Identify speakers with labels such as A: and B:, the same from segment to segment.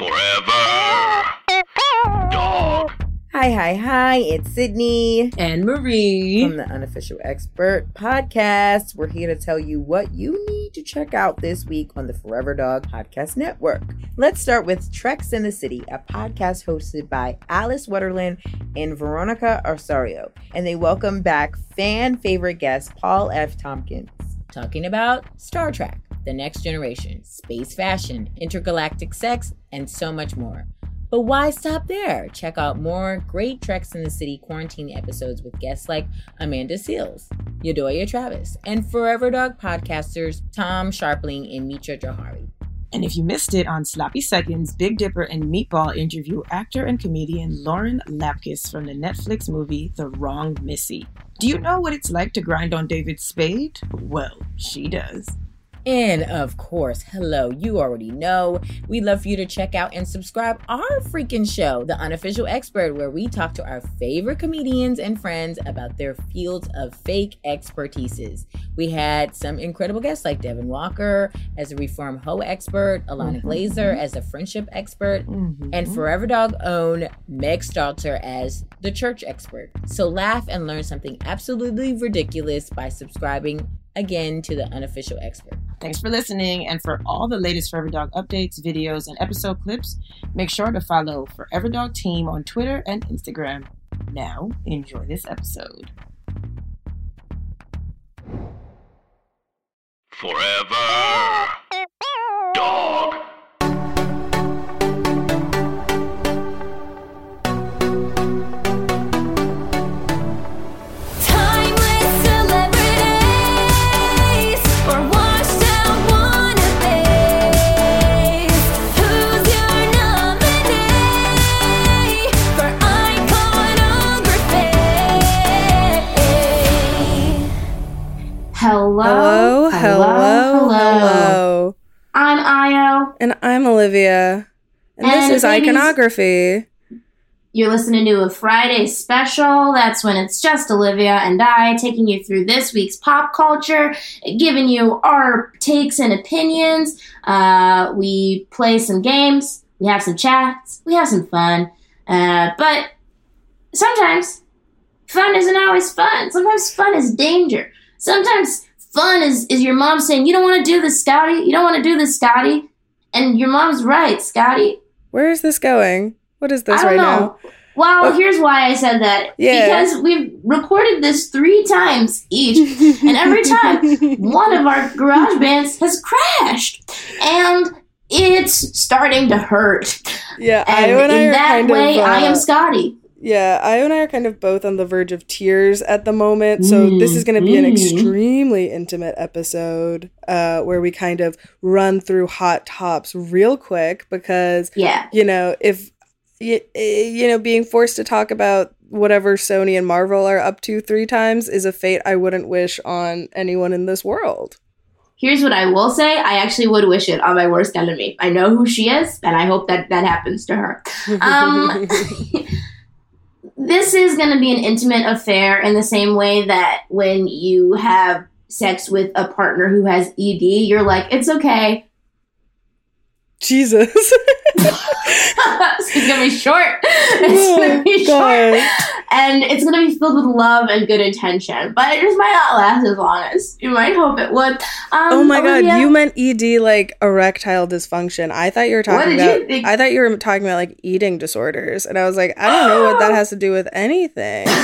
A: Forever. Dog.
B: Hi, hi, hi. It's Sydney
C: and Marie
B: from the Unofficial Expert Podcast. We're here to tell you what you need to check out this week on the Forever Dog Podcast Network. Let's start with Treks in the City, a podcast hosted by Alice Wetterlund and Veronica Osorio. And they welcome back fan favorite guest Paul F. Tompkins.
C: Talking about Star Trek, The Next Generation, space fashion, intergalactic sex, and so much more. But why stop there? Check out more great Treks in the City quarantine episodes with guests like Amanda Seales, Yedoye Travis, and Forever Dog podcasters Tom Scharpling and Mitra Jouhari.
D: And if you missed it on Sloppy Seconds, Big Dipper and Meatball interview actor and comedian Lauren Lapkus from the Netflix movie The Wrong Missy. Do you know what it's like to grind on David Spade? Well, she does.
C: And of course, hello, you already know. We'd love for you to check out and subscribe our freaking show, The Unofficial Expert, where we talk to our favorite comedians and friends about their fields of fake expertises. We had some incredible guests like Devin Walker as a reform hoe expert, Ilana mm-hmm. Glazer as a friendship expert, mm-hmm. and Forever Dog own Meg Stalter as the church expert. So laugh and learn something absolutely ridiculous by subscribing again to the unofficial expert.
D: Thanks for listening. And for all the latest Forever Dog updates, videos, and episode clips, make sure to follow Forever Dog Team on Twitter and Instagram. Now, enjoy this episode.
A: Forever Dog.
E: Hello. Hello. Hello. Hello. I'm Ayo.
F: And I'm Olivia. And, and this is iconography.
E: You're listening to a Friday special. That's when it's just Olivia and I taking you through this week's pop culture, giving you our takes and opinions. Uh, we play some games, we have some chats, we have some fun. Uh, but sometimes fun isn't always fun. Sometimes fun is danger. Sometimes fun is, is your mom saying, You don't want to do this, Scotty. You don't want to do this, Scotty. And your mom's right, Scotty.
F: Where is this going? What is this right know. now?
E: Well, oh. here's why I said that. Yeah. Because we've recorded this three times each, and every time one of our garage bands has crashed. And it's starting to hurt.
F: Yeah,
E: and
F: I,
E: in that way, of, uh, I am Scotty.
F: Yeah, I and I are kind of both on the verge of tears at the moment. So mm, this is going to be mm. an extremely intimate episode uh, where we kind of run through hot tops real quick because,
E: yeah,
F: you know, if you, you know, being forced to talk about whatever Sony and Marvel are up to three times is a fate I wouldn't wish on anyone in this world.
E: Here's what I will say. I actually would wish it on my worst enemy. I know who she is, and I hope that that happens to her. Um, this is going to be an intimate affair in the same way that when you have sex with a partner who has ED, you're like, it's okay.
F: Jesus.
E: it's gonna be short. It's gonna oh, be short. And it's gonna be filled with love and good intention. But it just might not last as long as you might hope it would. Um,
F: oh my Olivia, god, you meant ED like erectile dysfunction. I thought you were talking about I thought you were talking about like eating disorders. And I was like, I don't know what that has to do with anything.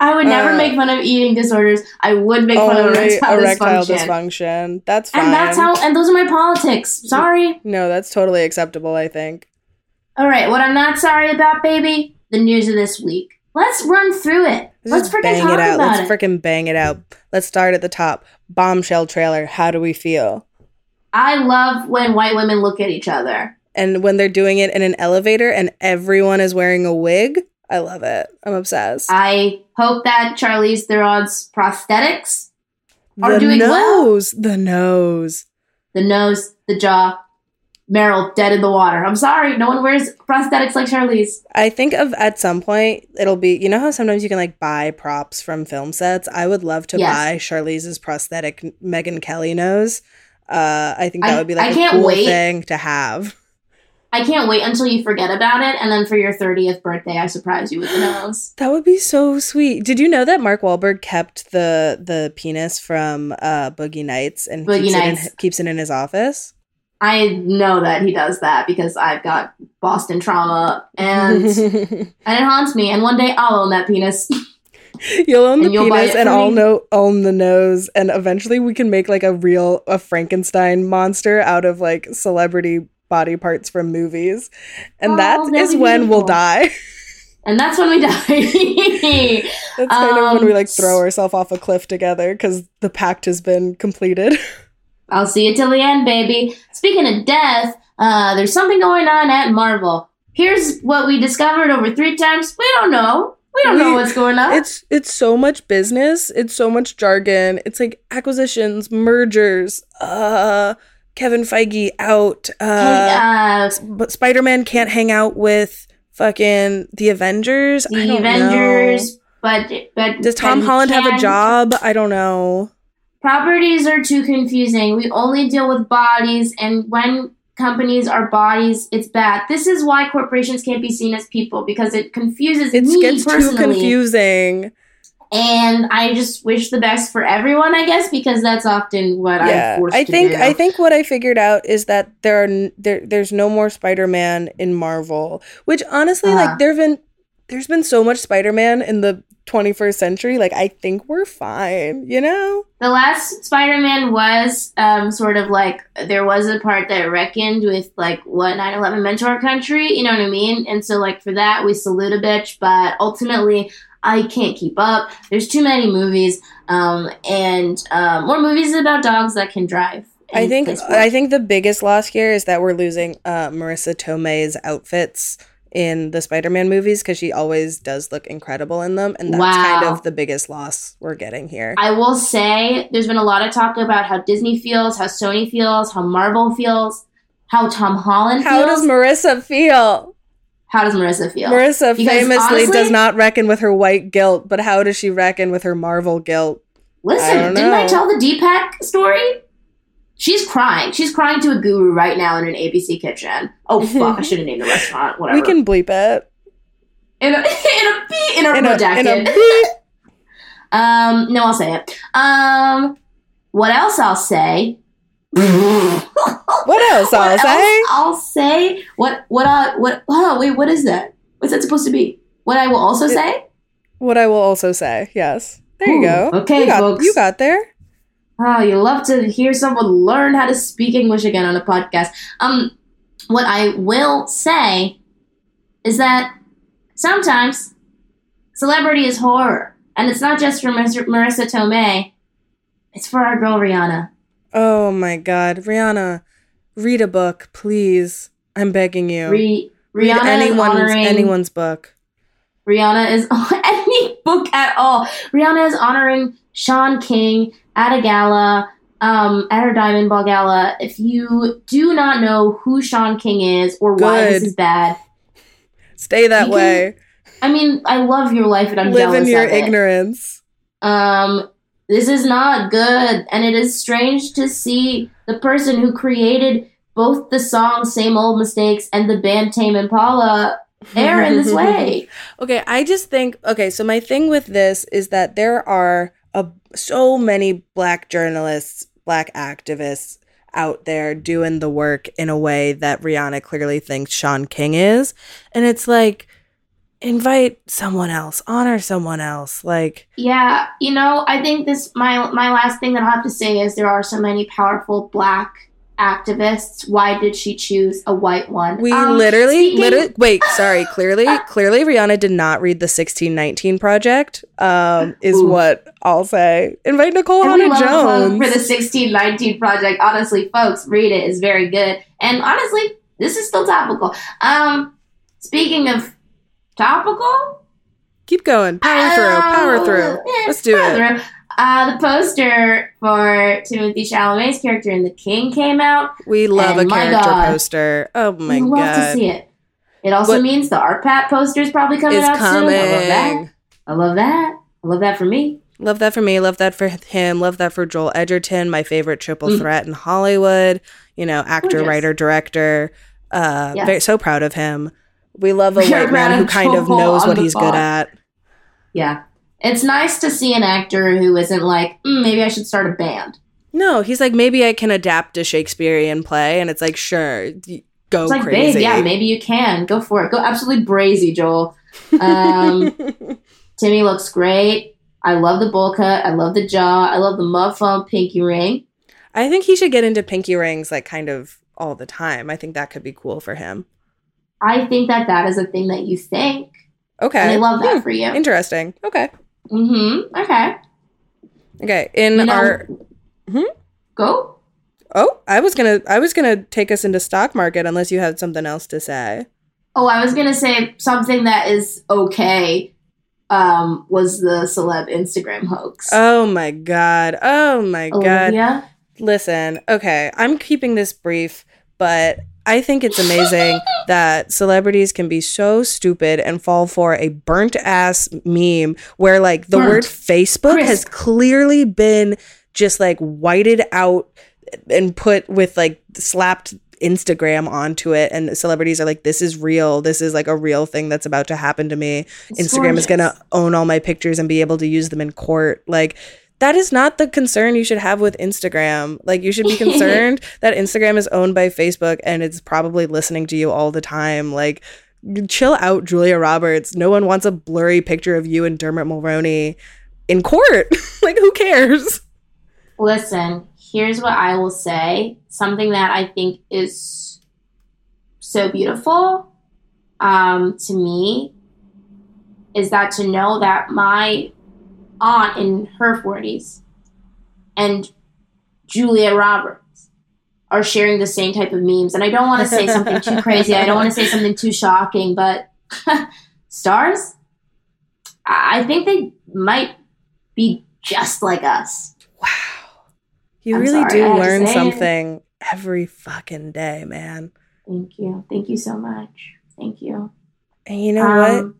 E: I would never uh, make fun of eating disorders. I would make fun of erectile, erectile dysfunction.
F: dysfunction. That's fine.
E: And that's how and those are my politics. Sorry.
F: No, that's totally acceptable, I think.
E: All right, what I'm not sorry about, baby, the news of this week. Let's run through it. Let's, Let's freaking bang
F: it out. Let's freaking bang it out. Let's start at the top. Bombshell trailer. How do we feel?
E: I love when white women look at each other.
F: And when they're doing it in an elevator and everyone is wearing a wig. I love it. I'm obsessed.
E: I hope that Charlize Theron's prosthetics are
F: the
E: doing
F: nose,
E: well.
F: The nose.
E: The nose, the jaw. Meryl dead in the water. I'm sorry, no one wears prosthetics like Charlize.
F: I think of at some point it'll be you know how sometimes you can like buy props from film sets. I would love to yes. buy Charlize's prosthetic Megyn Kelly nose. Uh, I think that I, would be like I a cool wait. thing to have.
E: I can't wait until you forget about it, and then for your 30th birthday, I surprise you with the nose.
F: That would be so sweet. Did you know that Mark Wahlberg kept the the penis from uh, Boogie Nights and
E: Boogie
F: keeps,
E: Nights.
F: It in, keeps it in his office?
E: I know that he does that because I've got Boston trauma, and and it haunts me. And one day I'll own that penis.
F: You'll own the
E: And
F: penis and I'll know own the nose, and eventually we can make like a real a Frankenstein monster out of like celebrity body parts from movies, and
E: Oh,
F: that
E: that'd
F: when we'll die.
E: And that's when we die.
F: That's kind of when
E: Um,
F: we like throw ourselves off a cliff together because the pact has been completed.
E: I'll see you till the end, baby. Speaking of death, uh, there's something going on at Marvel. Here's what we discovered over three times. We don't know. We don't know what's going on.
F: It's it's so much business. It's so much jargon. It's like acquisitions, mergers. Uh, Kevin Feige out. Uh,
E: uh,
F: but Spider Man can't hang out with fucking the Avengers. I
E: the Avengers, but but
F: Does Tom Holland have a job? I don't know.
E: Properties are too confusing. We only deal with bodies, and when companies are bodies, it's bad. This is why corporations can't be seen as people because it confuses
F: It
E: me
F: gets too confusing.
E: And I just wish the best for everyone, I guess, because that's often what
F: Yeah,
E: I'm forced
F: I
E: to
F: think
E: do.
F: I think what I figured out is that there are n- there there's no more Spider Man in Marvel. Which honestly,
E: Uh-huh.
F: like there've been there's been so much Spider Man in the 21st century. Like I think we're fine. You know.
E: The last Spider-Man was um, sort of like there was a part that reckoned with like what 9/11 meant to our country. You know what I mean? And so like for that we salute a bitch, but ultimately I can't keep up. There's too many movies, um, and um, more movies about dogs that can drive.
F: I think. I think the biggest loss here is that we're losing uh, Marisa Tomei's outfits in the Spider-Man movies because she always does look incredible in them, and that's kind of the biggest loss we're getting here.
E: I will say there's been a lot of talk about how Disney feels, how Sony feels, how Marvel feels, how Tom Holland
F: How
E: feels.
F: How does Marisa feel?
E: how does Marisa feel?
F: Marisa
E: Because
F: famously
E: honestly-
F: does not reckon with her white guilt, but how does she reckon with her Marvel guilt?
E: Listen,
F: don't
E: didn't I tell the Deepak story? She's crying. She's crying to a guru right now in an ABC kitchen. Oh fuck! I should have named the restaurant. Whatever.
F: We can bleep it.
E: in a in a B in a
F: In a,
E: redacted.
F: in a beep.
E: um, no, I'll say it. Um, what else I'll say?
F: What else I'll
E: What
F: say?
E: else I'll say what what I what oh wait what is that? What's that supposed to be? What I will also say?
F: What I will also say, yes. There you go.
E: okay,
F: you got,
E: folks.
F: You got there.
E: Oh, you love to hear someone learn how to speak English again on a podcast. Um, what I will say is that sometimes celebrity is horror, and it's not just for Mar- Marisa Tomei. It's for our girl Rihanna.
F: Oh my god. Rihanna, read a book, please. I'm begging you.
E: Re-
F: read
E: Rihanna is
F: anyone's anyone's book.
E: Rihanna is any book at all. Rihanna is honoring Shaun King at a gala, um, at her Diamond Ball gala. If you do not know who Shaun King is or why this is bad,
F: Stay that
E: You can
F: way.
E: I mean, I love your life, and I'm
F: Live in your
E: of it.
F: ignorance.
E: Um, this is not good, and it is strange to see the person who created both the song "Same Old Mistakes" and the band Tame Impala air in this way.
F: Okay, I just think okay, so my thing with this is that there are a, so many black journalists, black activists out there doing the work in a way that Rihanna clearly thinks Shaun King is. And it's like invite someone else, honor someone else. Like
E: Yeah, you know, I think this my my last thing that I have to say is there are so many powerful black activists. Why did she choose a white one?
F: we
E: Um,
F: literally
E: speaking-
F: literally wait, sorry, clearly clearly Rihanna did not read the 1619 project. Um is
E: Oof.
F: what I'll say. Invite Nikole
E: And
F: Hannah Jones.
E: for the 1619 project. Honestly, folks, read it. It's very good. And honestly, this is still topical. Um, speaking of topical,
F: Keep going. Power through. Power through.
E: yeah,
F: Let's do it.
E: through. Uh, the poster for Timothée Chalamet's character in The King came out.
F: We love a character
E: God.
F: poster. Oh my god.
E: we love
F: god.
E: to see it. It also
F: What-
E: means the R-Pat poster is probably coming
F: Is
E: out soon. I love that. I love that. I love that for me.
F: Love that for me. Love that for him. Love that for Joel Edgerton, my favorite triple
E: Mm.
F: threat in Hollywood. You know, actor,
E: Gorgeous.
F: writer, director. Uh,
E: Yes.
F: very, so proud of him. We love a white man who kind of knows what he's good at.
E: Yeah. It's nice to see an actor who isn't like, mm, maybe I should start a band.
F: No, he's like, maybe I can adapt a Shakespearean play, and it's like, sure, go
E: It's like,
F: crazy.
E: babe, yeah, maybe you can. Go for it. Go absolutely brazy, Joel. Um, Timmy looks great. I love the bowl cut. I love the jaw. I love the foam pinky ring.
F: I think he should get into pinky rings like kind of all the time. I think that could be cool for him.
E: I think that that is a thing that you think.
F: Okay.
E: And I love that
F: Hmm,
E: for you.
F: Interesting. Okay.
E: Mm-hmm. Okay.
F: Okay. In
E: You know-
F: our
E: Go.
F: Oh, I was going to I was to take us into stock market unless you had something else to say.
E: Oh, I was gonna say something that is okay. Um, was the celeb Instagram hoax?
F: Oh my god. Oh my god.
E: Olivia.
F: Listen, okay, I'm keeping this brief, but I think it's amazing that celebrities can be so stupid and fall for a burnt ass meme where like the
E: Burnt.
F: word Facebook has clearly been just like whited out and put with like slapped Instagram onto it. And celebrities are like this is real. This is like a real thing that's about to happen to me.
E: It's
F: Instagram is going to own all my pictures and be able to use them in court. Like, that is not the concern you should have with Instagram. Like, you should be concerned that Instagram is owned by Facebook and it's probably listening to you all the time. Like, chill out, Julia Roberts. No one wants a blurry picture of you and Dermot Mulroney in court. like, who cares?
E: Listen, here's what I will say. Something that I think is so beautiful um, to me is that to know that my aunt in her 40s and Julia Roberts are sharing the same type of memes. And I don't want to say something too crazy. I don't want to say something too shocking, but stars, I think they might be just like us.
F: Wow. You
E: I'm
F: really
E: sorry,
F: do learn
E: say it.
F: something every fucking day, man.
E: Thank you. Thank you so much. Thank you.
F: And you know what?
E: Um,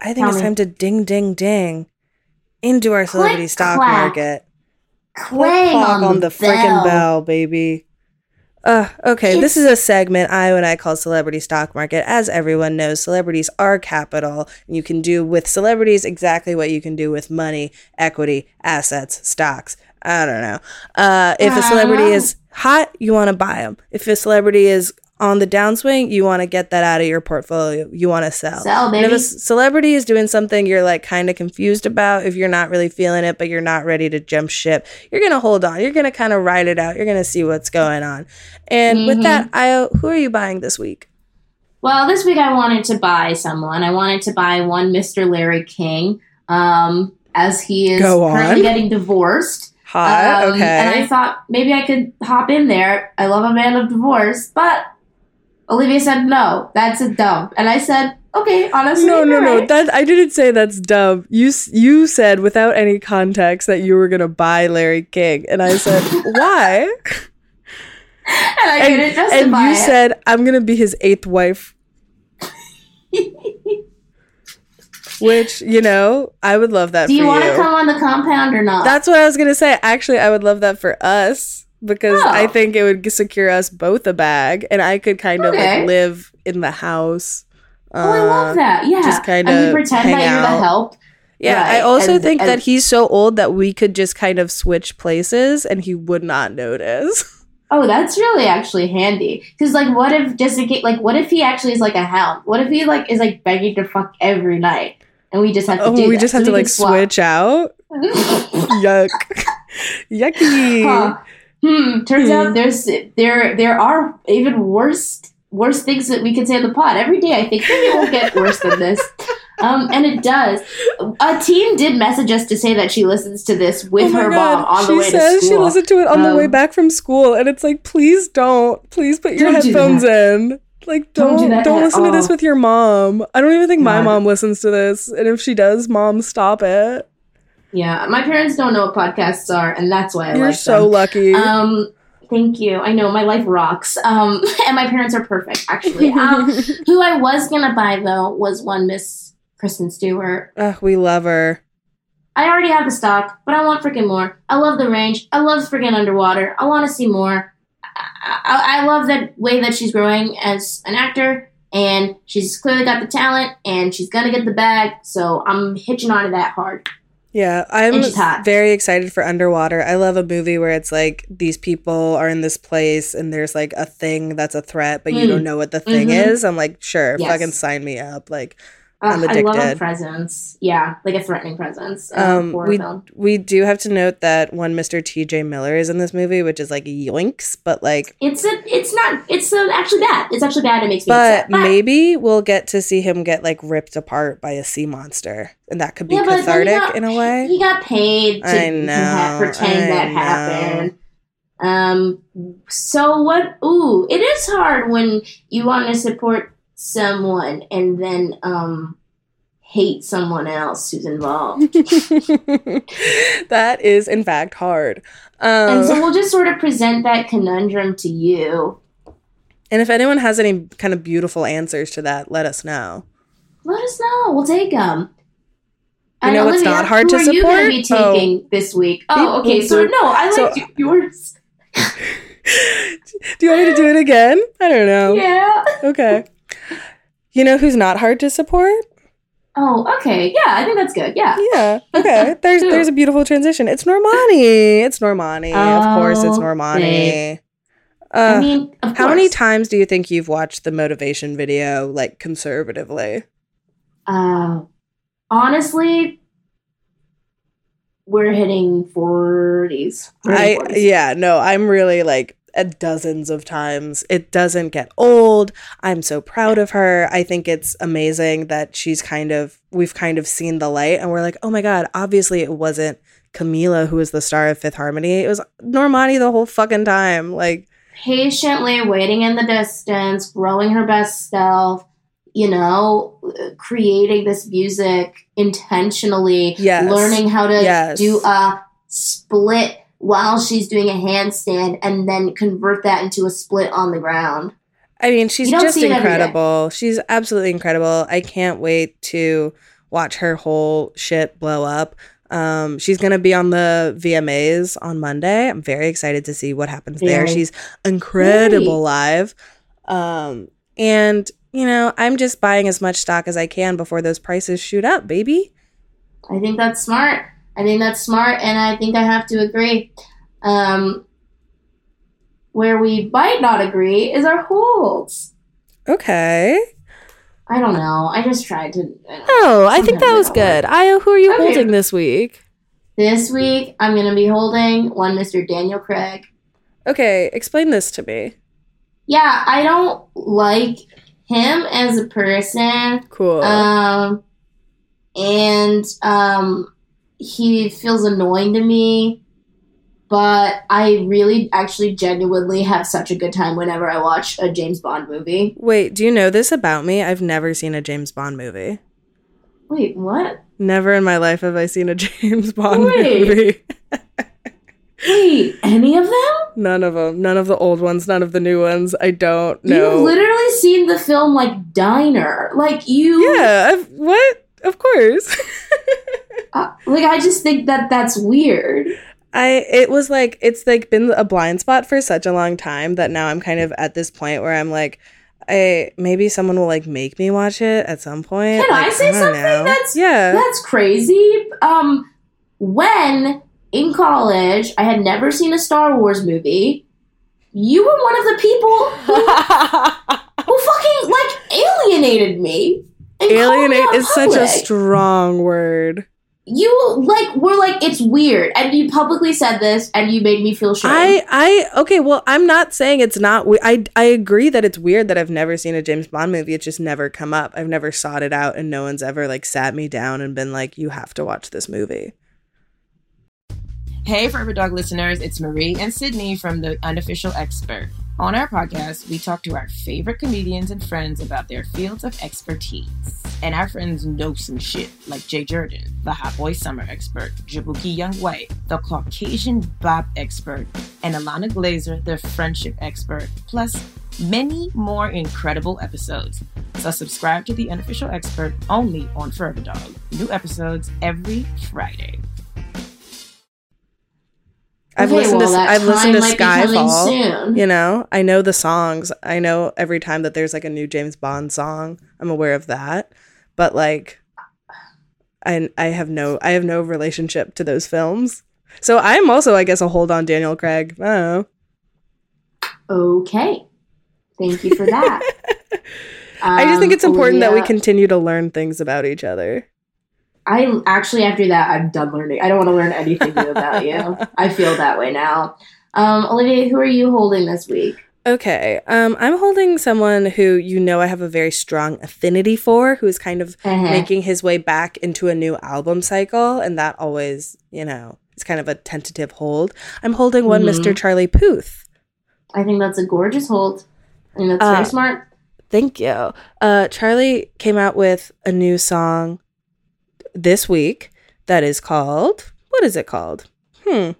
F: I think it's
E: me.
F: time to ding, ding, ding into our celebrity
E: Click,
F: stock
E: clack.
F: market.
E: Clang
F: Clock
E: on,
F: the,
E: the
F: freaking
E: bell.
F: bell, baby. Uh, okay, this is a segment I and I call Celebrity Stock Market. As everyone knows, celebrities are capital. You can do with celebrities exactly what you can do with money, equity, assets, stocks. I don't know. Uh, if a celebrity is hot, you want to buy them. If a celebrity is on the downswing, you want to get that out of your portfolio. You want to sell.
E: Sell,
F: And if a celebrity is doing something you're like kind of confused about, if you're not really feeling it, but you're not ready to jump ship, you're gonna hold on. You're gonna kind of ride it out. You're gonna see what's going on. And with
E: Mhm.
F: that, I who are you buying this week?
E: Well, this week I wanted to buy someone. I wanted to buy one Mr. Larry King, um, as he is currently getting divorced.
F: Hot.
E: Um,
F: okay.
E: And I thought maybe I could hop in there. I love a man of divorce, but Olivia said no. That's a dump, and I said okay. Honestly,
F: no, no,
E: you're
F: no.
E: right.
F: That I didn't say that's dumb. You you said without any context that you were gonna buy Larry King, and I said why?
E: and I
F: and,
E: couldn't justify
F: and you
E: it.
F: said I'm gonna be his eighth wife, which you know I would love that.
E: Do you want to come on the compound or not?
F: That's what I was gonna say. Actually, I would love that for us because
E: Oh.
F: I think it would secure us both a bag, and I could kind of
E: Okay.
F: like live in the house.
E: oh, I love um, that. Yeah,
F: just
E: and we pretend that you're
F: out.
E: the help.
F: Yeah, I also
E: and-
F: think that he's so old that we could just kind of switch places, and he would not notice.
E: Oh, that's really actually handy. Because like, what if just in case, like, what if he actually is like a hound? What if he like is like begging to fuck every night, and we just have to
F: oh,
E: do
F: we
E: that?
F: just
E: So
F: have to like switch out. Yuck, yucky.
E: Huh. Hmm. Turns
F: Hmm.
E: out there's there there are even worse worse things that we can say on the pod every day. I think maybe it will get worse than this. Um, and it does. A team did message us to say that she listens to this with
F: Oh
E: her
F: God.
E: mom on
F: she
E: the way
F: says
E: to
F: she
E: school.
F: listened to it on the way
E: Um,
F: back from school, and it's like, please don't. Please put your headphones in. Like,
E: Don't
F: don't
E: do
F: don't, listen to this with your mom. I don't even think my mom listens to this, and if she does, mom, stop it.
E: Yeah, my parents don't know what podcasts are, and that's why I
F: You're
E: like
F: so
E: them.
F: lucky.
E: Um, thank you. I know my life rocks. Um, and my parents are perfect, actually. Um, who I was gonna buy though was one Miss Kristen Stewart.
F: Ugh, we love her.
E: I already have the stock, but I want freaking more. I love the range. I love freaking underwater. I want to see more. I, I love that way that she's growing as an actor, and she's clearly got the talent, and she's gonna get the bag. So I'm hitching on to that hard.
F: Yeah, I'm
E: And she's hot.
F: very excited for Underwater. I love a movie where it's like these people are in this place and there's like a thing that's a threat, but you
E: Mm.
F: don't know what the thing
E: Mhm.
F: is. I'm like, sure,
E: Yes.
F: fucking sign me up. Like,
E: Ugh,
F: I'm
E: I love a presence. Yeah, like a threatening presence. a
F: Um, we
E: film.
F: we do have to note that one Mr. T.J. Miller is in this movie, which is like yoinks, but like,
E: It's a, it's not. It's uh actually bad. It's actually bad. It makes me
F: but
E: upset. But
F: maybe we'll get to see him get like ripped apart by a sea monster, and that could be
E: Yeah, but then he
F: cathartic
E: got-
F: in a way.
E: he got paid to,
F: I know,
E: pretend
F: I
E: that
F: know.
E: happened. Um. So what? Ooh, it is hard when you want to support someone and then um hate someone else who's involved.
F: that is in fact hard. Um,
E: and so we'll just sort of present that conundrum to you.
F: And if anyone has any kind of beautiful answers to that, let us know.
E: Let us know. We'll take them.
F: You know what's not hard
E: who
F: to
E: are you going to
F: support?
E: be taking this week? Oh, okay. So no, I
F: So-
E: like yours.
F: Do you want me to do it again? I don't know.
E: Yeah.
F: Okay. You know who's not hard to support?
E: Oh, okay. Yeah, I think that's good. Yeah.
F: Yeah. Okay. There's there's a beautiful transition. It's Normani. It's Normani. of course, it's
E: Oh,
F: Normani. Uh,
E: I mean, of
F: how many times do you think you've watched the motivation video, like conservatively?
E: Uh, honestly, we're hitting 40s. We're
F: I yeah, no, I'm really like dozens of times. It doesn't get old. I'm so proud of her. I think it's amazing that she's kind of we've kind of seen the light and we're like, "Oh my god, obviously it wasn't Camila who was the star of Fifth Harmony. It was Normani the whole fucking time." Like,
E: Patiently waiting in the distance, growing her best self, you know, creating this music intentionally,
F: Yes.
E: learning how to
F: Yes.
E: do a split while she's doing a handstand and then convert that into a split on the ground.
F: I mean, she's just
E: see it every day.
F: incredible. She's absolutely incredible. I can't wait to watch her whole shit blow up. Um, she's gonna be on the VMAs on Monday. I'm very excited to see what happens there. She's incredible live. Um, and you know, I'm just buying as much stock as I can before those prices shoot up, baby.
E: I think that's smart. I think that's smart, and I think I have to agree. Um, where we might not agree is our holds.
F: Okay.
E: I don't know. I just tried to. I.
F: Oh, I think that was good. Ayo, who are you
E: Okay.
F: holding this week?
E: This week, I'm going to be holding one Mr. Daniel Craig.
F: Okay, explain this to me.
E: Yeah, I don't like him as a person.
F: Cool.
E: Um, and um, he feels annoying to me. But I really, actually, genuinely have such a good time whenever I watch a James Bond movie.
F: Wait, do you know this about me? I've never seen a James Bond movie.
E: Wait, what?
F: Never in my life have I seen a James Bond
E: Wait.
F: movie.
E: Wait, any of them?
F: None of them. None of the old ones. None of the new ones. I don't know.
E: You've literally seen the film like Diner. Like you.
F: yeah. I've, what? Of course.
E: Uh, like I just think that that's weird.
F: I. It was like it's like been a blind spot for such a long time that now I'm kind of at this point where I'm like. I maybe someone will like make me watch it at some point.
E: Can I say
F: don't
E: something
F: know.
E: that's-
F: yeah.
E: That's crazy. Um, when in college I had never seen a Star Wars movie, you were one of the people who, who fucking like alienated me. and called me
F: Alienate is such a strong word.
E: You like were like it's weird, and you publicly said this, and you made me feel shame.
F: I I okay, well, I'm not saying it's not we- I I agree that it's weird that I've never seen a James Bond movie. It's just never come up. I've never sought it out and no one's ever like sat me down and been like you have to watch this movie.
D: Hey, Forever Dog listeners, it's Marie and Sydney from The Unofficial Expert. On our podcast, we talk to our favorite comedians and friends about their fields of expertise. And our friends know some shit, like Jay Jordan, the Hot Boy Summer expert, Jabuki Young White, the Caucasian Bop expert, and Ilana Glazer, the friendship expert, plus many more incredible episodes. So subscribe to The Unofficial Expert only on Forever Dog. New episodes every Friday.
F: I've
E: Okay,
F: listened
E: well,
F: to I've listened to
E: time might be coming
F: Skyfall. You know, I know the songs. I know every time that there's like a new James Bond song, I'm aware of that. But like I I have no I have no relationship to those films. So I'm also I guess a hold on Daniel Craig. I don't know.
E: Okay. Thank you for that.
F: I just think
E: Um,
F: it's important that we continue to learn things about each other.
E: I actually after that I'm done learning. I don't want to learn anything new about you. I feel that way now. Um, Olivia, who are you holding this week?
F: Okay. Um I'm holding someone who you know I have a very strong affinity for, who is kind of
E: Uh-huh.
F: making his way back into a new album cycle and that always, you know, is kind of a tentative hold. I'm holding one
E: Mhm.
F: Mr. Charlie Puth.
E: I think that's a gorgeous hold. I think that's
F: Uh,
E: very smart.
F: Thank you. Uh, Charlie came out with a new song this week that is called. What is it called? Hmm.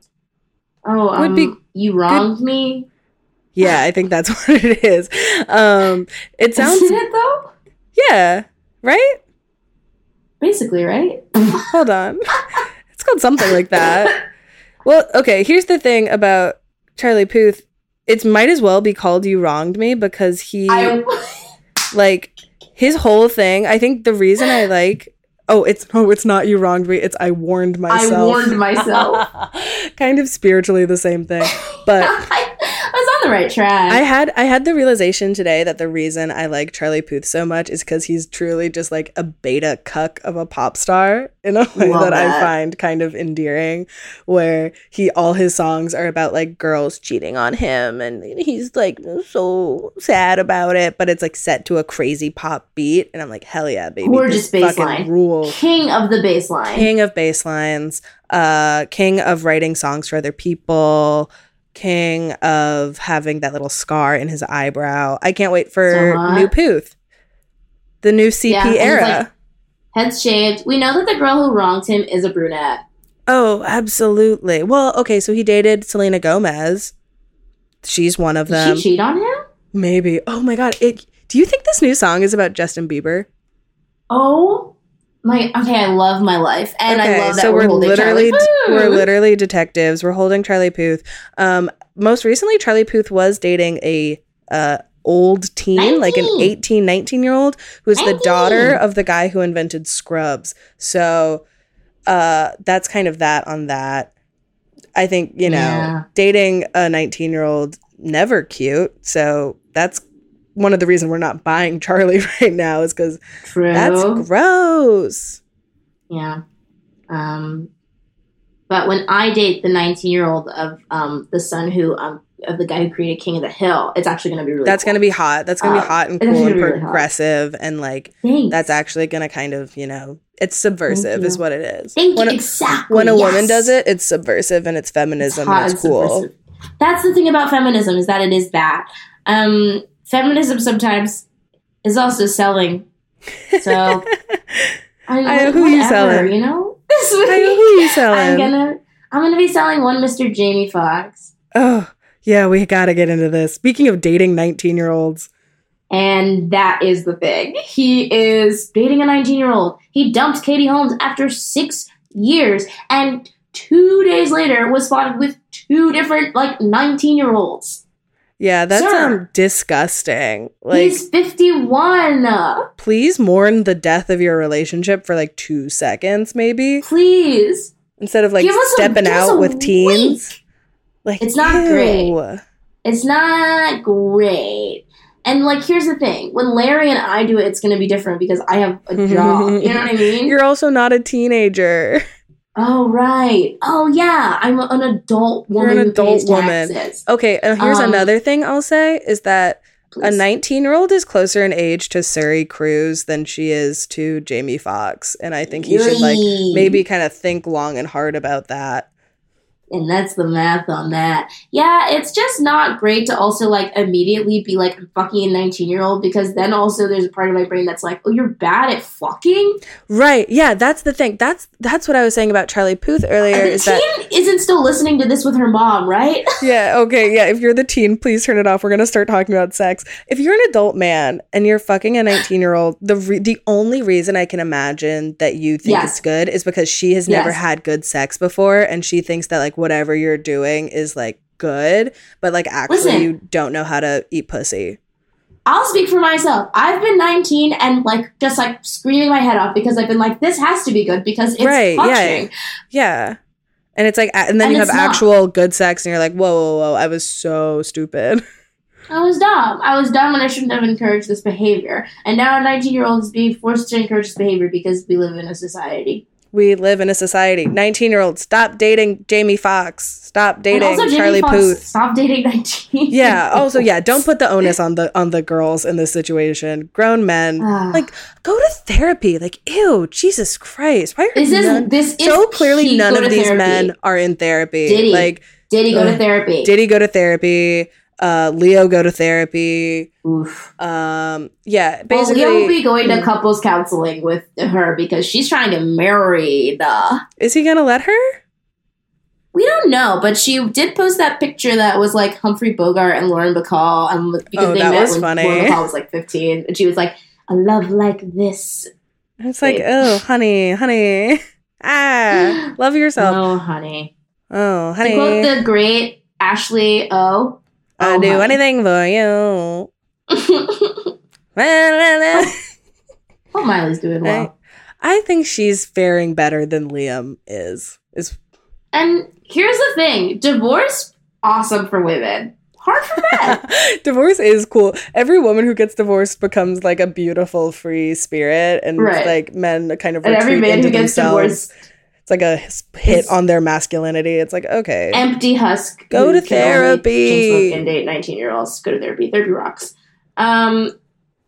E: Oh, um,
F: would be
E: you wronged me.
F: Yeah, I think that's what it is. Um, it sounds.
E: Isn't it though?
F: Yeah. Right.
E: Basically, right?
F: Hold on. it's called something like that. Well, okay. Here's the thing about Charlie Puth. It might as well be called "You Wronged Me" because he
E: I
F: like his whole thing. I think the reason I like. Oh, it's oh, it's not you wronged me. It's I warned myself.
E: I warned myself.
F: kind of spiritually the same thing. But
E: I, I was on the right track.
F: I had I had the realization today that the reason I like Charlie Puth so much is because he's truly just like a beta cuck of a pop star in a way
E: Love
F: that, I find kind of endearing. Where he all his songs are about like girls cheating on him, and he's like so sad about it, but it's like set to a crazy pop beat, and I'm like, hell yeah, baby,
E: Gorgeous
F: fucking rule.
E: King of the baseline.
F: King of bass lines, uh, king of writing songs for other people, king of having that little scar in his eyebrow. I can't wait for
E: hot.
F: new Puth, the new CP
E: Yeah,
F: era.
E: like- Heads shaved. We know that the girl who wronged him is a brunette.
F: oh, absolutely. Well, okay, so he dated Selena Gomez. She's one of
E: Did
F: them.
E: she cheat on him?
F: Maybe. Oh my god. It, do you think this new song is about Justin Bieber?
E: Oh my. Okay, I love my life, and I love that
F: so
E: we're,
F: we're
E: holding
F: literally
E: Charlie
F: we're literally detectives. We're holding Charlie Puth. Um, most recently, Charlie Puth was dating a uh old teen, like an
E: 19.
F: 18, 19 year old, who's the daughter of the guy who invented Scrubs. So, uh, that's kind of that on that. I think you know
E: Yeah.
F: dating a 19 year old never cute. So that's one of the reasons we're not buying Charlie right now is because that's gross.
E: Yeah. Um, but when I date the 19 year old of um, the son who um, of the guy who created King of the Hill, it's actually going to be really.
F: That's
E: cool.
F: gonna be hot. That's gonna
E: Uh,
F: be hot and cool and
E: really hot.
F: progressive and like
E: Thanks.
F: that's actually gonna kind of you know it's subversive is what it is.
E: Thank
F: when
E: you.
F: a,
E: Exactly.
F: when a woman does it, it's subversive and it's
E: It's
F: feminism
E: hot
F: and it's
E: and
F: cool.
E: subversive. That's the thing about feminism is that it is that. Um, feminism sometimes is also selling. So I,
F: I- who you
E: whatever,
F: selling?
E: You know, this week
F: who you
E: I'm
F: selling?
E: gonna I'm gonna be selling one Mr. Jamie Foxx.
F: oh yeah, we gotta get into this. Speaking of dating nineteen year olds,
E: And that is the thing. He is dating a 19 year old. He dumped Katie Holmes after six years and two days later was spotted with two different, like, 19 year olds.
F: Yeah, that's
E: Sir.
F: um disgusting. Like,
E: He's 51.
F: please mourn the death of your relationship for like two seconds, maybe
E: Please.
F: instead of like
E: a-
F: stepping
E: give
F: out
E: a
F: with teens. Like,
E: It's not
F: ew.
E: great. It's not great. And, like, here's the thing when Larry and I do it, it's going to be different because I have a job. you know what I mean?
F: You're also not a teenager.
E: Oh, right. Oh, yeah. I'm an adult
F: You're
E: woman
F: an
E: who
F: adult woman.
E: taxes.
F: Okay, and here's
E: Um,
F: another thing I'll say is that a 19 year old is closer in age to Suri Cruise than she is to Jamie Foxx. And I think he should like maybe kind of think long and hard about that.
E: And that's the math on that. Yeah, it's just not great to also like immediately be like fucking a 19 year old because then also there's a part of my brain that's like, oh, you're bad at fucking.
F: Right. Yeah, that's the thing. That's that's what I was saying about Charlie Puth earlier
E: the
F: is
E: teen
F: that
E: isn't still listening to this with her mom, right?
F: Yeah, okay. Yeah, if you're the teen, please turn it off. We're going to start talking about sex. If you're an adult man and you're fucking a 19-year-old, the re- the only reason I can imagine that you think
E: Yes.
F: it's good is because she has never had good sex before and she thinks that like whatever you're doing is like good, but like actually
E: Listen.
F: you don't know how to eat pussy.
E: I'll speak for myself. I've been 19 and like just like screaming my head off because I've been like, this has to be good because it's
F: Right, yeah.
E: functioning.
F: Yeah. And it's like, and then
E: And
F: you have
E: not.
F: actual good sex, and you're like, whoa, whoa, whoa, I was so stupid.
E: I was dumb. I was dumb and I shouldn't have encouraged this behavior. And now a 19 year old is being forced to encourage this behavior because we live in a society.
F: We live in a society. 19 year olds, stop dating Jamie Foxx. Stop dating Charlie
E: Foxx,
F: Puth.
E: Stop dating 19.
F: Yeah. Also, yeah. Don't put the onus on the on the girls in this situation. Grown men,
E: Ah.
F: like, go to therapy. Like, ew, Jesus Christ. Why are
E: This is
F: none-
E: this is
F: so clearly none of these
E: therapy.
F: men are in therapy.
E: Did he?
F: Like,
E: Did he go to therapy?
F: did he go to therapy? Uh, Leo go to therapy.
E: Oof.
F: Um, yeah.
E: Well,
F: Basically,
E: Leo will be going to couples counseling with her because she's trying to married. Uh,
F: is he gonna let her?
E: we don't know, but she did post that picture that was like Humphrey Bogart and Lauren Bacall, and because
F: Oh,
E: they
F: that
E: met
F: was
E: when
F: funny.
E: Lauren Bacall was like fifteen, and she was like, "A love like this."
F: It's like, oh, honey, honey. Ah, love yourself.
E: Oh, honey.
F: Oh,
E: To
F: honey.
E: quote the great Ashley O.
F: I'll
E: oh,
F: do anything for you.
E: Oh, oh, Miley's doing well.
F: I think she's faring better than Liam is. Is
E: And here's the thing: divorce, awesome for women, hard for men.
F: divorce is cool. Every woman who gets divorced becomes like a beautiful free spirit, and
E: Right.
F: like men kind of
E: and
F: retreat
E: every man
F: into
E: who gets
F: themselves.
E: divorced,
F: It's like a hit on their masculinity. It's like okay,
E: empty husk.
F: Go to therapy.
E: and date nineteen year olds. Go to therapy. Therapy rocks. Um,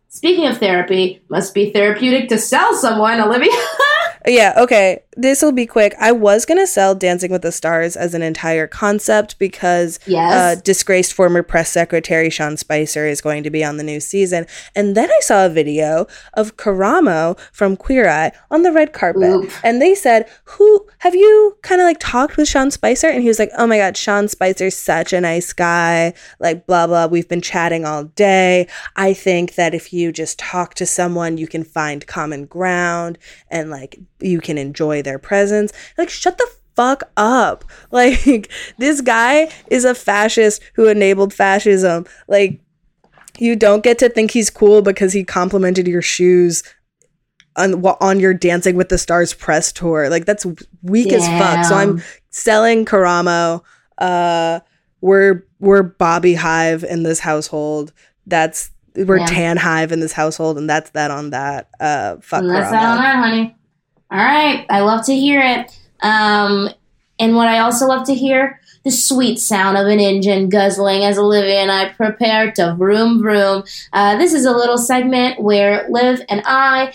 E: speaking of therapy, must be therapeutic to sell someone, Olivia.
F: Yeah, okay. This will be quick. I was going to sell Dancing with the Stars as an entire concept because
E: yes.
F: uh, disgraced former press secretary Sean Spicer is going to be on the new season. And then I saw a video of Karamo from Queer Eye on the red carpet. And they said, Who have you kind of like talked with Sean Spicer? And he was like, Oh my God, Sean Spicer's such a nice guy. Like, blah, blah. We've been chatting all day. I think that if you just talk to someone, you can find common ground and like you can enjoy their presence. Like, shut the fuck up. Like, this guy is a fascist who enabled fascism. Like, you don't get to think he's cool because he complimented your shoes on on your Dancing with the Stars press tour. Like that's weak as fuck. So I'm selling Karamo. Uh, we're we're Bobby Hive in this household. That's we're
E: Yeah.
F: Tan Hive in this household, and that's that on that. Uh, fuck
E: And that's that on
F: Karamo.
E: that, honey. All right, I love to hear it. Um, and what I also love to hear the sweet sound of an engine guzzling as Olivia and I prepare to vroom vroom. Uh, this is a little segment where Liv and I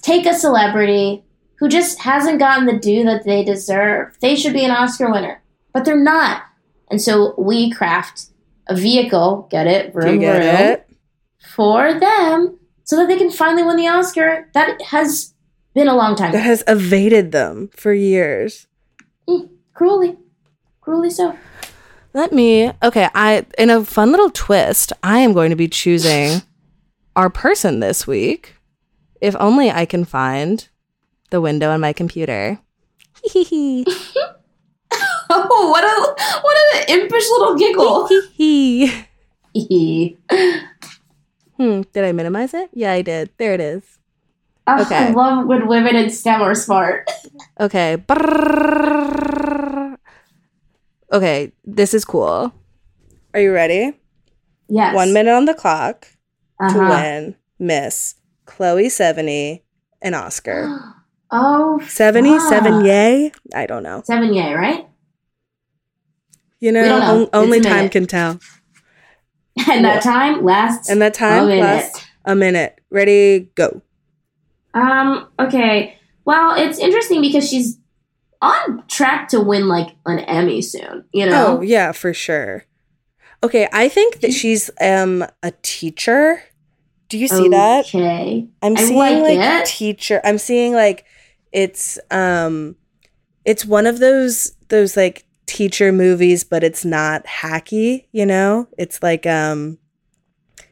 E: take a celebrity who just hasn't gotten the due that they deserve. They should be an Oscar winner, but they're not. And so we craft a vehicle, get it, vroom
F: get
E: vroom,
F: it?
E: for them so that they can finally win the Oscar. That has been a long time.
F: That has evaded them for years.
E: Cruelly. Cruelly so.
F: Let me. Okay, I in a fun little twist, I am going to be choosing our person this week. If only I can find the window on my computer. Hee
E: Oh, what a what an impish little giggle.
F: hee hee. Hmm, did I minimize it? Yeah, I did. There it is. Okay.
E: I love when women in STEM are smart.
F: Okay. Brrrr. Okay, this is cool. Are you ready?
E: Yes.
F: One minute on the clock to
E: Uh-huh.
F: win Miss Chloe Sevigny and Oscar.
E: Oh,
F: 77
E: fuck.
F: yay? I don't know.
E: Seven yay, right?
F: You know,
E: know.
F: on- only time
E: minute.
F: can tell.
E: And that time lasts
F: And that time
E: a
F: lasts a minute. Ready, go.
E: Um, okay. Well, it's interesting because she's on track to win like an Emmy soon, you know?
F: Oh, yeah, for sure. Okay, I think that she's um a teacher. Do you see that?
E: Okay.
F: I'm
E: I
F: seeing
E: like
F: like,
E: it.
F: teacher. I'm seeing like it's um it's one of those those like teacher movies, but it's not hacky, you know? It's like um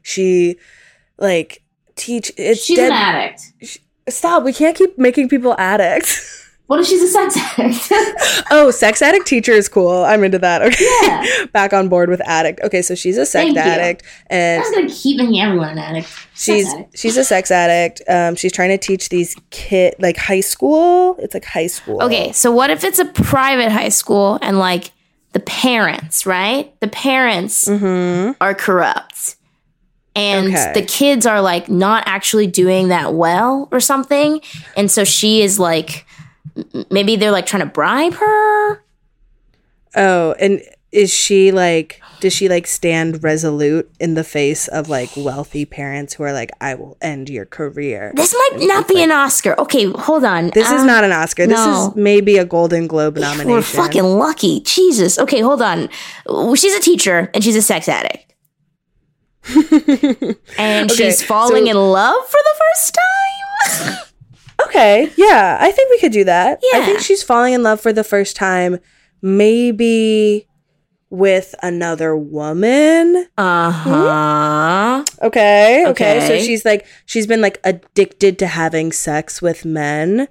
F: she like teach it's
E: She's
F: dead
E: an addict.
F: Stop, we can't keep making people addicts.
E: What if she's a sex addict?
F: Oh, sex addict teacher is cool. I'm into that. Okay.
E: Yeah.
F: Back on board with addict. Okay, so she's a sex
E: Thank you.
F: addict and
E: That's gonna keep making everyone an addict.
F: she's
E: addict.
F: she's a sex addict. Um she's trying to teach these kid like high school. It's like high school.
E: Okay, so what if it's a private high school and like the parents, right? The parents are corrupt. And.
F: Okay.
E: the kids are like not actually doing that well or something. And so she is like maybe they're like trying to bribe her.
F: Oh, and is she like does she like stand resolute in the face of like wealthy parents who are like I will end your career?
E: This might not be an Oscar. Okay, hold on.
F: This is
E: Um,
F: not an Oscar. This
E: no.
F: is maybe a Golden Globe nomination.
E: We're fucking lucky. Jesus. Okay, hold on. She's a teacher and she's a sex addict. and
F: Okay,
E: she's falling
F: so-
E: in love for the first time.
F: Okay, yeah, I think we could do that.
E: Yeah.
F: I think she's falling in love for the first time, maybe with another woman.
E: Uh huh.
F: Okay, okay.
E: Okay.
F: So she's like she's been like addicted to having sex with men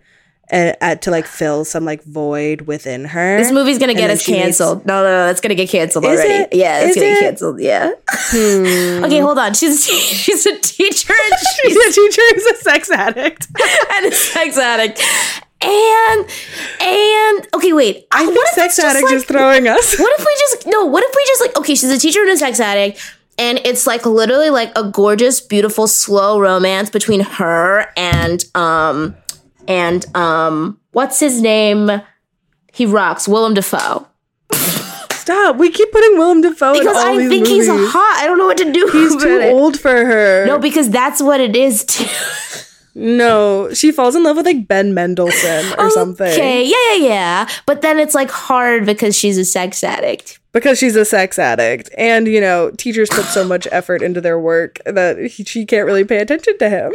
F: and uh, to like fill some like void within her.
E: This movie's gonna get us canceled. No, no, no, that's gonna get canceled
F: Is
E: already.
F: it?
E: Yeah, it's
F: Is
E: gonna
F: it?
E: get canceled. Yeah.
F: Hmm.
E: Okay, hold on. She's she's a teacher and
F: She's a teacher who's a sex addict.
E: and a sex addict. And and okay, wait.
F: I think sex addict
E: like-
F: is throwing us.
E: What if we just no? What if we just like okay? She's a teacher and a sex addict, and it's like literally like a gorgeous, beautiful, slow romance between her and um and um what's his name? He rocks. Willem Dafoe.
F: Stop. We keep putting Willem Dafoe in
E: Because I think
F: movies.
E: he's hot. I don't know what to do.
F: He's too
E: it.
F: old for her.
E: No, because that's what it is too.
F: No, she falls in love with like Ben Mendelsohn or something.
E: Okay, yeah, yeah, yeah. But then it's like hard because she's a sex addict.
F: Because she's a sex addict. And, you know, teachers put so much effort into their work that he, she can't really pay attention to him.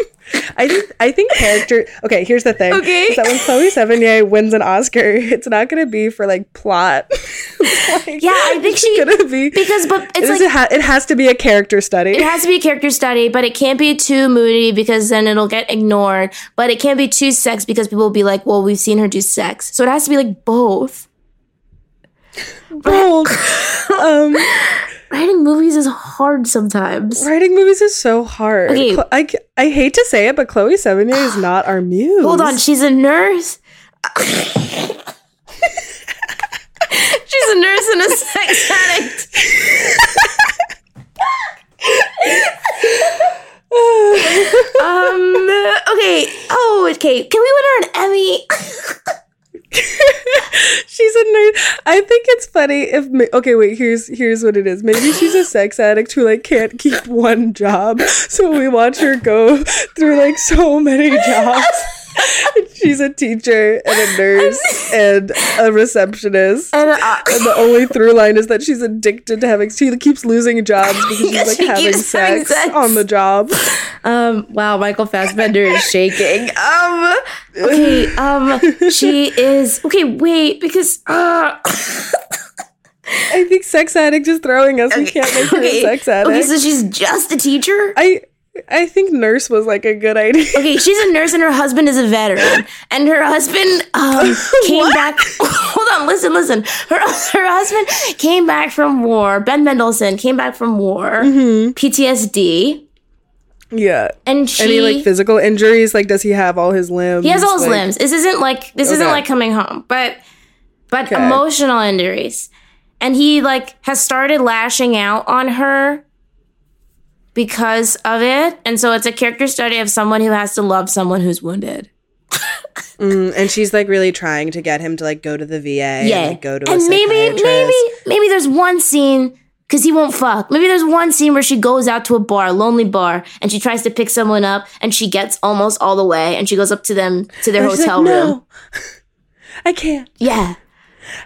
F: I think I think character Okay, here's the thing.
E: Okay.
F: Is that when Chloe Sevigny wins an Oscar, it's not gonna be for like plot. Like,
E: Yeah, I think
F: it's
E: she-
F: gonna be
E: Because, but it's
F: it,
E: like
F: ha- it has to be a character study.
E: it has to be a character study, but it can't be too moody because then it'll get ignored. But it can't be too sex because people will be like, "Well, we've seen her do sex," so it has to be like both.
F: Bold. um
E: Writing movies is hard sometimes.
F: Writing movies is so hard.
E: Okay.
F: Chlo- I, I hate to say it, but Chloe Sevigny is not our muse.
E: Hold on, she's a nurse. she's a nurse and a sex addict. um. Okay. Oh. Okay. Can we win her an Emmy?
F: she's a nerd. I think it's funny if okay, wait. Here's here's what it is. Maybe she's a sex addict who like can't keep one job, so we watch her go through like so many jobs. she's a teacher and a nurse and a receptionist.
E: And uh,
F: And the only through line is that she's addicted to having. Sex. She keeps losing jobs because she's like
E: she
F: having
E: keeps having
F: sex,
E: sex.
F: on the job.
E: um. Wow. Michael Fassbender is shaking. Um. Okay. Um. She is. Okay. Wait. Because. Uh.
F: I think sex addict is throwing us. We can't make her a sex addict.
E: Okay. So she's just a teacher.
F: I I think nurse was like a good idea.
E: Okay, she's a nurse and her husband is a veteran. And her husband um, came back. Hold on, listen, listen. Her her husband came back from war. Ben Mendelsohn came back from war.
F: Mm-hmm.
E: PTSD,
F: Yeah.
E: and she
F: Any like physical injuries? Like, does he have all his limbs?
E: he has all his
F: Like-
E: limbs. This isn't like this isn't like coming home, but but
F: Okay.
E: emotional injuries. And he like has started lashing out on her because of it. And so it's a character study of someone who has to love someone who's wounded.
F: Mm, and she's like really trying to get him to like go to the VA.
E: Yeah,
F: And, like, go to a
E: and maybe, maybe, maybe there's one scene because he won't fuck. Maybe there's one scene where she goes out to a bar, a lonely bar, and she tries to pick someone up, and she gets almost all the way, and she goes up to them to their
F: And
E: hotel
F: like,
E: room.
F: No, I can't.
E: Yeah,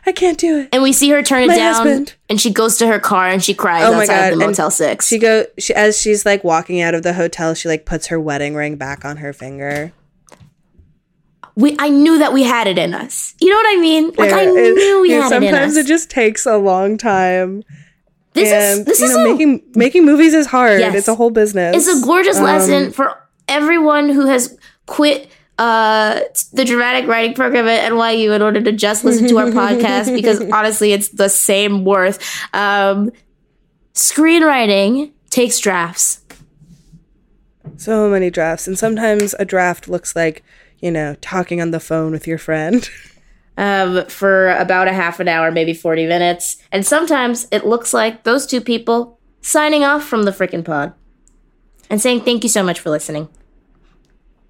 F: I can't do it.
E: and we see her turn it
F: My
E: down,
F: husband.
E: and she goes to her car and she cries
F: Oh my
E: outside
F: God,
E: the
F: and
E: Motel Six.
F: She go. She as she's like walking out of the hotel, she like puts her wedding ring back on her finger.
E: we, I knew that we had it in us. You know what I mean? Like I
F: it-
E: knew we
F: yeah,
E: had it in us.
F: Sometimes it just takes a long time.
E: this
F: and
E: is this is
F: know,
E: a-
F: making making movies is hard.
E: Yes.
F: It's a whole business.
E: It's a gorgeous
F: Um,
E: lesson for everyone who has quit uh, the dramatic writing program at NYU in order to just listen to our podcast because honestly, it's the same worth. Um, screenwriting takes drafts.
F: So many drafts. And sometimes a draft looks like, you know, talking on the phone with your friend.
E: um, for about a half an hour, maybe 40 minutes. And sometimes it looks like those two people signing off from the frickin' pod and saying thank you so much for listening.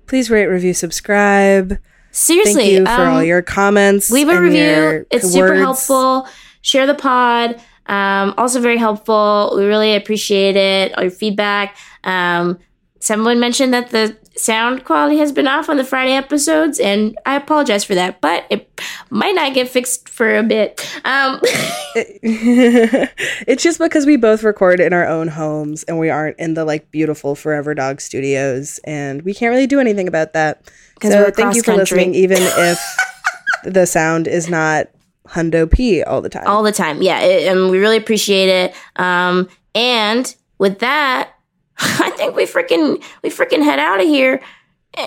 F: Please rate, review, subscribe.
E: Seriously,
F: Thank you for
E: um,
F: all your comments.
E: leave a
F: and
E: review. It's super helpful. Share the pod. Um, also very helpful. We really appreciate it. All your feedback. Um, someone mentioned that the sound quality has been off on the Friday episodes, and I apologize for that, but it might not get fixed for a bit. Um,
F: it's just because we both record in our own homes and we aren't in the like beautiful Forever Dog studios, and we can't really do anything about that. So
E: we're
F: thank you for
E: cross-country.
F: listening, even if the sound is not hundo p all the time.
E: all the time. Yeah, it, and we really appreciate it. Um, and with that, I think we freaking we freaking head out of here.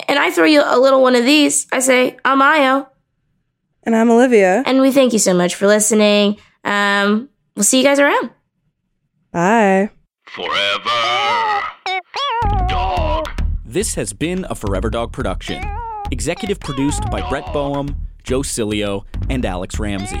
E: And I throw you a little one of these. I say, I'm Ayo,
F: and I'm Olivia.
E: and we thank you so much for listening. Um, we'll see you guys around.
F: Bye.
A: Forever. Dog.
G: This has been a Forever Dog production. Executive produced by Brett Boehm, Joe Cilio, and Alex Ramsey.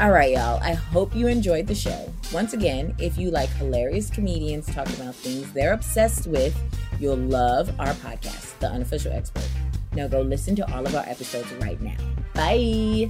C: All right, y'all. I hope you enjoyed the show. Once again, if you like hilarious comedians talking about things they're obsessed with, you'll love our podcast, The Unofficial Expert. Now go listen to all of our episodes right now. Bye.